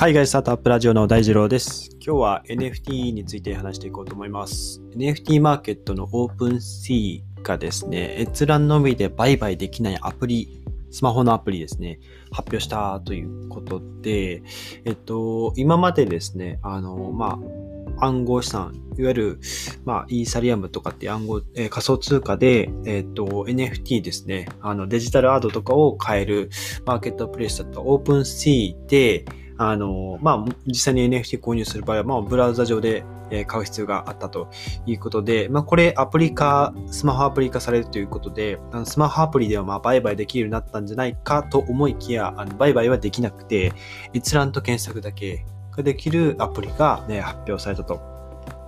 海外スタートアップラジオの大二郎です。今日は NFT について話していこうと思います。NFT マーケットの OpenSea がですね、閲覧のみで売買できないアプリ、スマホのアプリですね、発表したということで、えっと、今までですね、あの、まあ、暗号資産、いわゆる、まあ、イーサリアムとかって暗号、えー、仮想通貨で、えっ、と、NFT ですね、あの、デジタルアートとかを買えるマーケットプレイスだと OpenSea で、あの、まあ、実際に NFT 購入する場合は、まあ、ブラウザ上で買う必要があったということで、まあ、これアプリ化、スマホアプリ化されるということで、あのスマホアプリではまあ売買できるようになったんじゃないかと思いきや、あの売買はできなくて、閲覧と検索だけができるアプリが、ね、発表されたと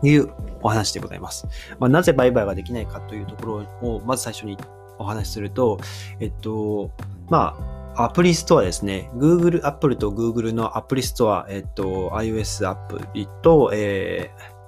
いうお話でございます。まあ、なぜ売買ができないかというところを、まず最初にお話しすると、えっと、まあ、アプリストアですね。Google、Apple と Google のアプリストア、えっと、iOS アプリと、えー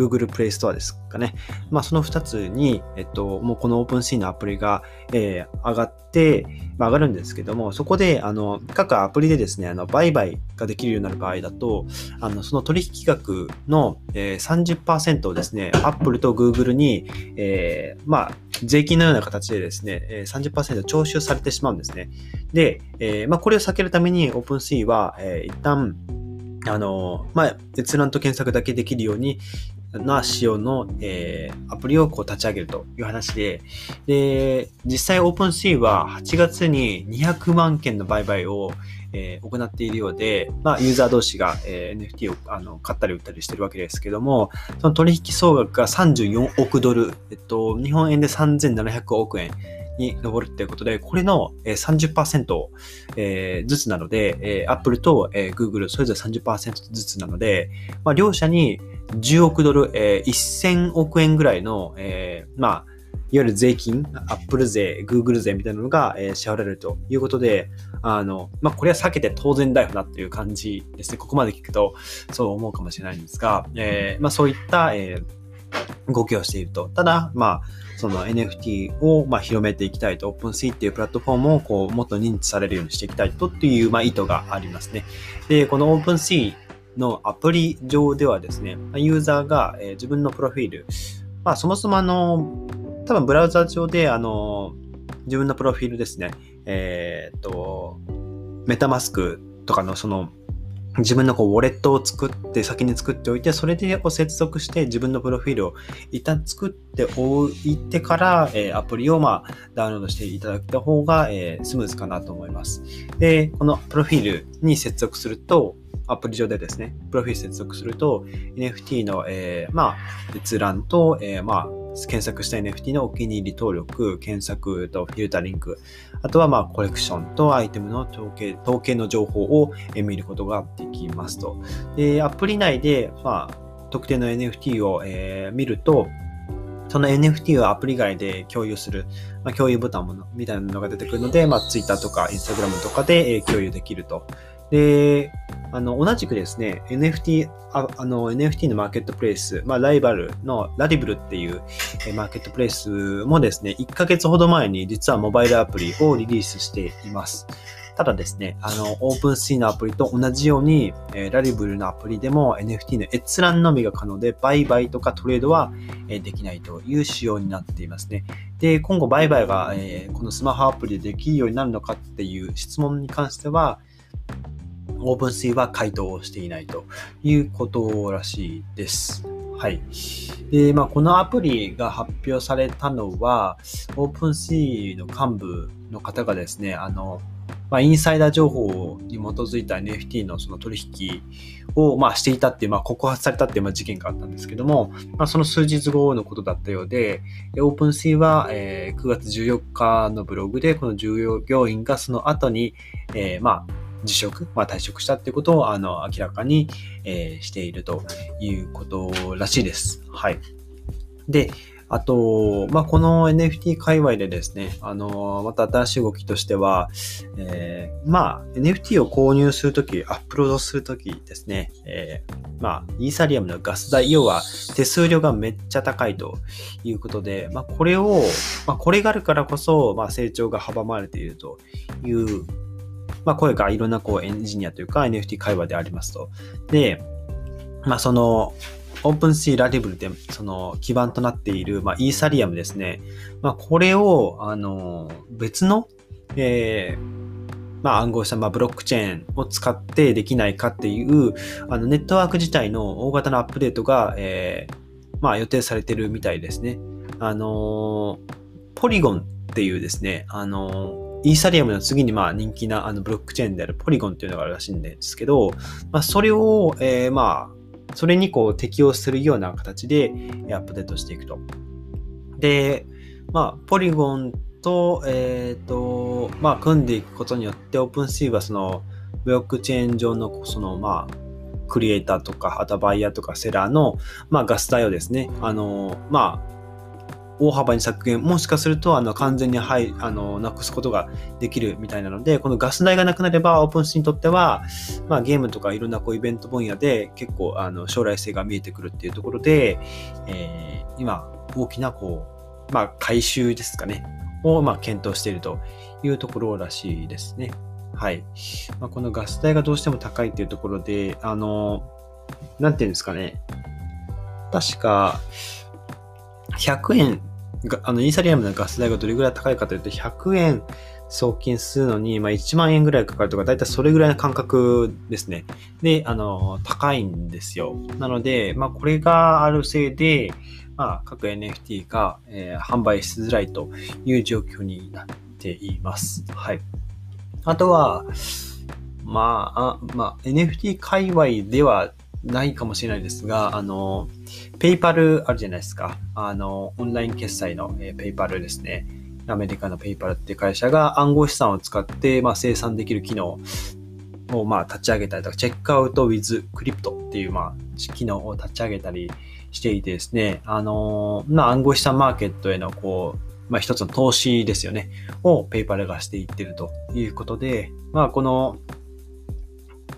Google Play Store ですかね。まあ、その2つに、えっと、もうこの OpenSea のアプリが、えー、上がって、まあ、上がるんですけども、そこで、あの、各アプリでですね、あの、売買ができるようになる場合だと、あの、その取引額の、えー、30%をですね、Apple と Google に、えー、まあ、税金のような形でですね、30%徴収されてしまうんですね。で、えー、まあ、これを避けるために OpenSea は、えー、一旦、あの、まあ、閲覧と検索だけできるように、な仕様の、えー、アプリをこう立ち上げるという話で、で、実際 OpenSea は8月に200万件の売買を、えー、行っているようで、まあ、ユーザー同士が、えー、NFT をあの買ったり売ったりしてるわけですけども、その取引総額が34億ドル、えっと、日本円で3700億円に上るっていうことで、これの30%、えー、ずつなので、えー、Apple と、えー、Google それぞれ30%ずつなので、まあ、両者に10億ドル、えー、1000億円ぐらいの、えー、まあ、いわゆる税金、Apple 税、Google 税みたいなのが、えー、支払われるということで、あの、まあ、これは避けて当然だよなっていう感じですね。ここまで聞くとそう思うかもしれないんですが、えー、まあ、そういった、えー、動きをしていると。ただ、まあ、その NFT をまあ広めていきたいと、OpenSea っていうプラットフォームをこうもっと認知されるようにしていきたいとっていうまあ意図がありますね。で、この OpenSea のアプリ上ではですね、ユーザーが自分のプロフィール、まあそもそもあの、多分ブラウザ上であの、自分のプロフィールですね、えー、っと、メタマスクとかのその自分のこうウォレットを作って先に作っておいて、それでこう接続して自分のプロフィールを一旦作っておいてから、えー、アプリをまあダウンロードしていただいた方が、えー、スムーズかなと思います。で、このプロフィールに接続すると、アプリ上でですね、プロフィール接続すると、NFT の、えー、まあ、閲覧と、えー、まあ、検索した NFT のお気に入り登録、検索とフィルタリング、あとはまあコレクションとアイテムの統計統計の情報を見ることができますと。で、アプリ内で、まあ、特定の NFT を、えー、見ると、その NFT をアプリ外で共有する、まあ、共有ボタンもみたいなのが出てくるので、まあ、Twitter とか Instagram とかで、えー、共有できると。で、あの、同じくですね、NFT、ああの、NFT のマーケットプレイス、まあ、ライバルのラディブルっていう、えマーケットプレイスもですね、1ヶ月ほど前に実はモバイルアプリをリリースしています。ただですね、あの、オープンシーのアプリと同じように、えー、ラリブルのアプリでも NFT の閲覧のみが可能で、売買とかトレードは、えー、できないという仕様になっていますね。で、今後売買が、えー、このスマホアプリでできるようになるのかっていう質問に関しては、オープンシーは回答をしていないということらしいです。はい。で、まあ、このアプリが発表されたのは、オープンシーの幹部の方がですね、あの、まあ、インサイダー情報に基づいた NFT のその取引を、まあ、していたっていう、まあ、告発されたっていう、まあ、事件があったんですけども、まあ、その数日後のことだったようで、オープンシーは、えー、9月14日のブログで、この従業員がその後に、えー、まあ、辞職、まあ、退職したっていうことをあの明らかに、えー、しているということらしいです。はい。で、あと、まあ、この NFT 界隈でですね、あの、また新しい動きとしては、えー、まあ、NFT を購入するとき、アップロードするときですね、えー、まあ、イーサリアムのガス代、要は手数料がめっちゃ高いということで、まあ、これを、まあ、これがあるからこそ、まあ、成長が阻まれているというまあ、声がいろんなこうエンジニアというか NFT 会話でありますと。で、まあ、その、オープンシーラリブルでその基盤となっている、まあ、イーサリアムですね。まあ、これを、あの、別の、えー、まあ、暗号資産、まあ、ブロックチェーンを使ってできないかっていう、あの、ネットワーク自体の大型のアップデートが、えー、まあ、予定されてるみたいですね。あのポリゴンっていうですね、あのイーサリアムの次にまあ人気なあのブロックチェーンであるポリゴンっていうのがあるらしいんですけど、まあ、それを、えー、まあ、それにこう適用するような形でアップデートしていくと。で、まあ、ポリゴンと、えっ、ー、と、まあ、組んでいくことによって、オープンシーはその、ブロックチェーン上の、その、まあ、クリエイターとか、あとバイヤーとかセラーの、まあ、ガス代をですね、あの、まあ、大幅に削減、もしかすると、あの、完全に、はい、あの、なくすことができるみたいなので、このガス代がなくなれば、オープンシーにとっては、まあ、ゲームとかいろんなこうイベント分野で結構、あの、将来性が見えてくるっていうところで、えー、今、大きな、こう、まあ、回収ですかね、を、ま、検討しているというところらしいですね。はい。まあ、このガス代がどうしても高いっていうところで、あの、なんていうんですかね。確か、100円、あの、イーサリアムのガス代がどれぐらい高いかというと、100円送金するのに、まあ、1万円ぐらいかかるとか、だいたいそれぐらいの感覚ですね。で、あの、高いんですよ。なので、まあ、これがあるせいで、まあ、各 NFT が、えー、販売しづらいという状況になっています。はい。あとは、まあ、あまあ、NFT 界隈ではないかもしれないですが、あの、ペイパルあるじゃないですか。あの、オンライン決済の、ペイパルですね。アメリカのペイパルっていう会社が暗号資産を使って、まあ、精算できる機能を、まあ、立ち上げたりとか、 Checkout with Crypto っていう、まあ、機能を立ち上げたりしていてですね、あの、まあ、暗号資産マーケットへの、こう、まあ、一つの投資ですよね、をペイパルがしていってるということで、まあ、この、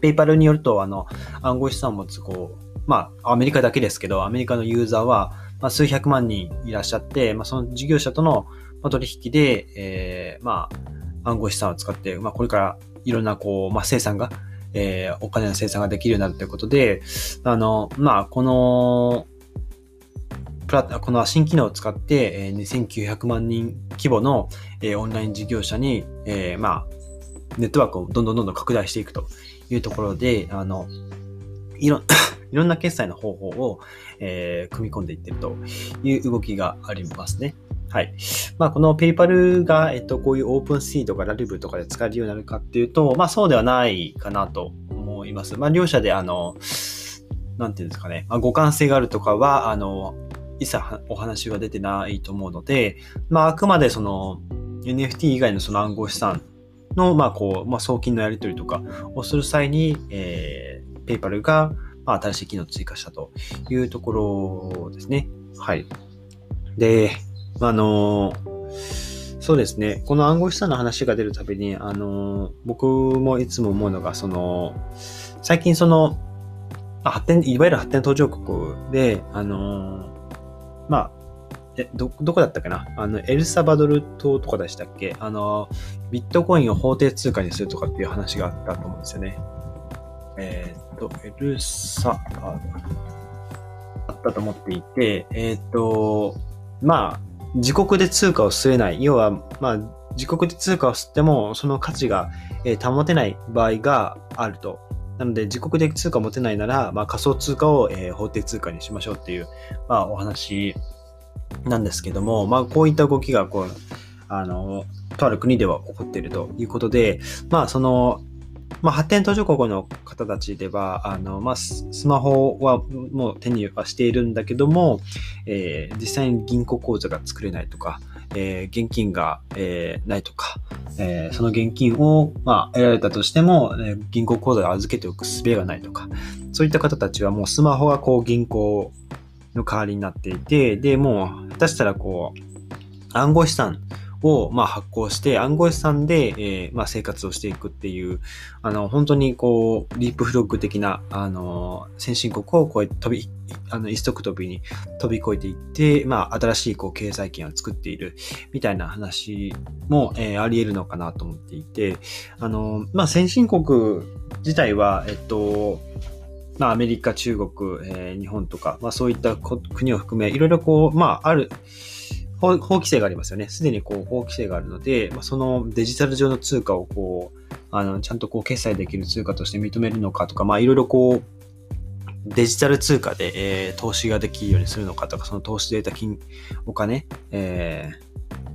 ペイパルによると、あの、暗号資産を持つ、こう、まあ、アメリカだけですけど、アメリカのユーザーは、まあ、数百万人いらっしゃって、まあ、その事業者との取引で、えー、まあ、暗号資産を使って、まあ、これからいろんな、こう、まあ、生産が、えー、お金の精算ができるようになるということで、あの、まあ、この、プラこの新機能を使って、えー、2900万人規模の、えー、オンライン事業者に、えー、まあ、ネットワークをどんどんどんどん拡大していくと。いうところで、あの、いろ、いろんな決済の方法を、えー、組み込んでいってるという動きがありますね。はい。まあ、このペイパルが、えっと、こういうオープンシーとかラリブとかで使えるようになるかっていうと、まあ、そうではないかなと思います。まあ、両者で、あの、なんていうんですかね、まあ、互換性があるとかは、あの、一切お話は出てないと思うので、まあ、あくまでその NFT 以外のその暗号資産の、まあ、こう、まあ、送金のやり取りとかをする際に、えー、ペイパルが、まあ、新しい機能を追加したというところですね。はい。で、まあのそうですね。この暗号資産の話が出るたびに、あの僕もいつも思うのが、その、最近その、発展、いわゆる発展途上国で、あのまあ、え、ど、どこだったかな？あの、エルサバドル島とかでしたっけ？あの、ビットコインを法定通貨にするとかっていう話があったと思うんですよね。えっ、と、エルサバドル。あったと思っていて、えっ、と、まあ、自国で通貨を吸えない。要は、まあ、自国で通貨を吸っても、その価値が、え保てない場合があると。なので、自国で通貨を持てないなら、まあ、仮想通貨を、え、法定通貨にしましょうっていう、まあ、お話なんですけども、まあ、こういった動きが、こう、あの、とある国では起こっているということで、まあ、その、まあ、発展途上国の方たちでは、あの、まあ、スマホはもう手にはしているんだけども、えー、実際に銀行口座が作れないとか、えー、現金が、えー、ないとか、え、その現金を、まあ、得られたとしても、え、銀行口座を預けておく術がないとか、そういった方たちはもうスマホがこう銀行の代わりになっていて、で、もう、下手したらこう、暗号資産を、まあ、発行して、暗号資産で、えー、まあ、生活をしていくっていう、あの、本当にこう、リープフロッグ的な、あの、先進国をこう飛び、あの、一足飛びに飛び越えていって、まあ、新しいこう、経済圏を作っている、みたいな話も、えー、あり得るのかなと思っていて、あの、まあ、先進国自体は、えっと、まあ、アメリカ、中国、えー、日本とか、まあ、そういった国を含め、いろいろこう、まあ、ある、法規制がありますよね。すでにこう法規制があるので、まあ、そのデジタル上の通貨をこう、あの、ちゃんとこう決済できる通貨として認めるのかとか、まあいろいろこう、デジタル通貨で、えー、投資ができるようにするのかとか、その投資で得た金、お金、えー、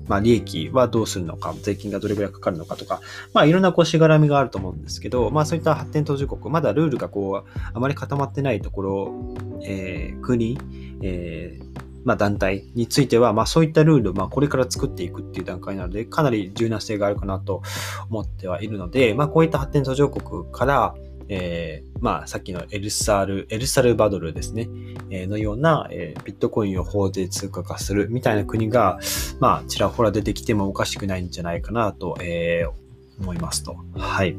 まあ利益はどうするのか、税金がどれぐらいかかるのかとか、まあいろんなこうしがらみがあると思うんですけど、まあそういった発展途上国、まだルールがこう、あまり固まってないところ、えー、国、えー、まあ、団体については、まあ、そういったルールをまあこれから作っていくっていう段階なので、かなり柔軟性があるかなと思ってはいるので、まあ、こういった発展途上国から、えー、まあ、さっきのエルサル、エルサルバドルですね、えー、のような、えー、ビットコインを法定通貨化するみたいな国が、まあ、ちらほら出てきてもおかしくないんじゃないかなと、えー、思いますと。はい。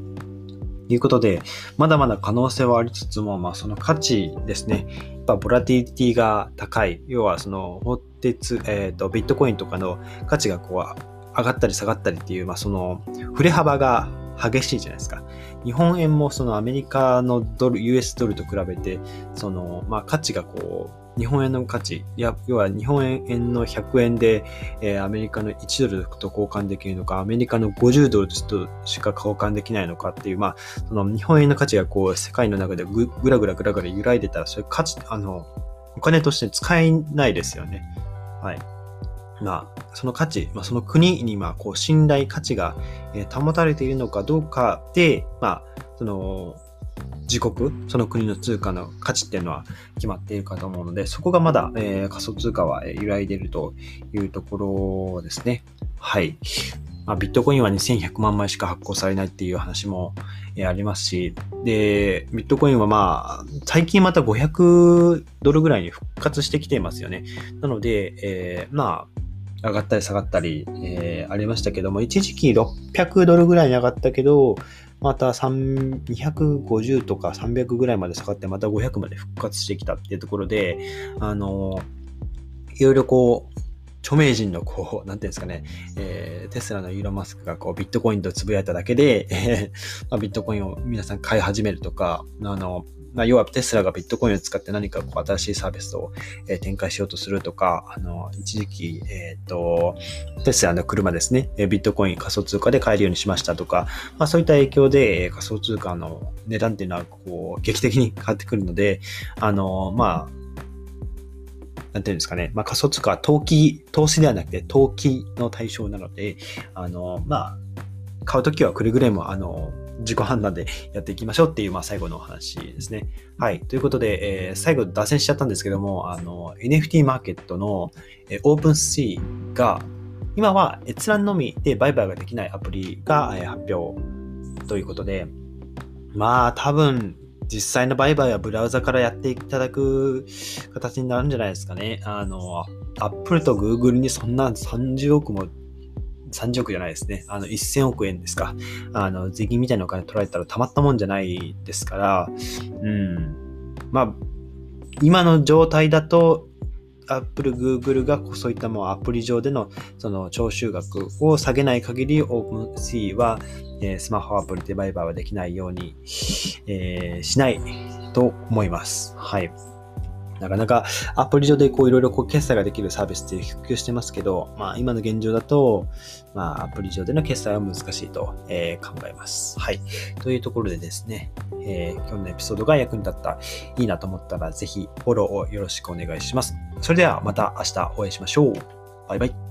いうことで、まだまだ可能性はありつつも、まあその価値ですね。やっぱボラティリティが高い。要はその法鉄、えっ、と、ビットコインとかの価値がこう上がったり下がったりっていう、まあその振れ幅が激しいじゃないですか。日本円もそのアメリカのドル、US ドルと比べて、その、まあ価値がこう、日本円の価値、や要は日本円の100円で、えー、アメリカの1ドルと交換できるのか、アメリカの50ドルとしか交換できないのかっていう、まあ、その日本円の価値がこう、世界の中でぐぐらぐらぐらぐら揺らいでたら、それ価値、あの、お金として使えないですよね。はい。まあ、その価値、まあ、その国に、まあ、こう、信頼価値が、保たれているのかどうかで、まあ、その、自国、その国の通貨の価値っていうのは決まっているかと思うので、そこがまだ、えー、仮想通貨は揺らいでいるというところですね。はい。まあ、ビットコインは2100万枚しか発行されないっていう話も、えー、ありますし、で、ビットコインはまあ、最近また500ドルぐらいに復活してきていますよね。なので、えー、まあ、上がったり下がったり、えー、ありましたけども、一時期600ドルぐらいに上がったけど、また250とか300ぐらいまで下がって、また500まで復活してきたっていうところで、あの、いろいろこう、著名人のこう、なんていうんですかね、えー、テスラのイーロン・マスクがこうビットコインとつぶやいただけで、えーまあ、ビットコインを皆さん買い始めるとか、あの、まあ、要はテスラがビットコインを使って何かこう新しいサービスを、えー、展開しようとするとか、あの、一時期、えっ、ー、と、テスラの車ですね、え、ビットコイン仮想通貨で買えるようにしましたとか、まあそういった影響で、えー、仮想通貨の値段っていうのはこう劇的に変わってくるので、あの、まあ、なんていうんですかね、まあ、仮想通貨は投機、投資ではなくて投機の対象なので、あの、まあ、買うときはくれぐれも、あの、自己判断でやっていきましょうっていう、まあ、最後のお話ですね。はい。ということで、えー、最後脱線しちゃったんですけども、あの、NFT マーケットの、えー、OpenSea が、今は閲覧のみで売買ができないアプリが、えー、発表ということで、まあ、多分、実際の売買はブラウザからやっていただく形になるんじゃないですかね。あの、Apple と Google にそんな30億も30億じゃないですね。あの、1000億円ですか。あの、税金みたいなお金取られたらたまったもんじゃないですから、うん。まあ、今の状態だと、Apple、Google がそういったもうアプリ上でのその徴収額を下げない限り OpenSea は、えー、スマホアプリで売買はできないように、えー、しないと思います。はい。なかなかアプリ上でこういろいろこう決済ができるサービスって普及してますけど、まあ今の現状だと、まあアプリ上での決済は難しいと、えー、考えます。はい。というところでですね、えー、今日のエピソードが役に立った、いいなと思ったらぜひフォローをよろしくお願いします。それではまた明日お会いしましょう。バイバイ。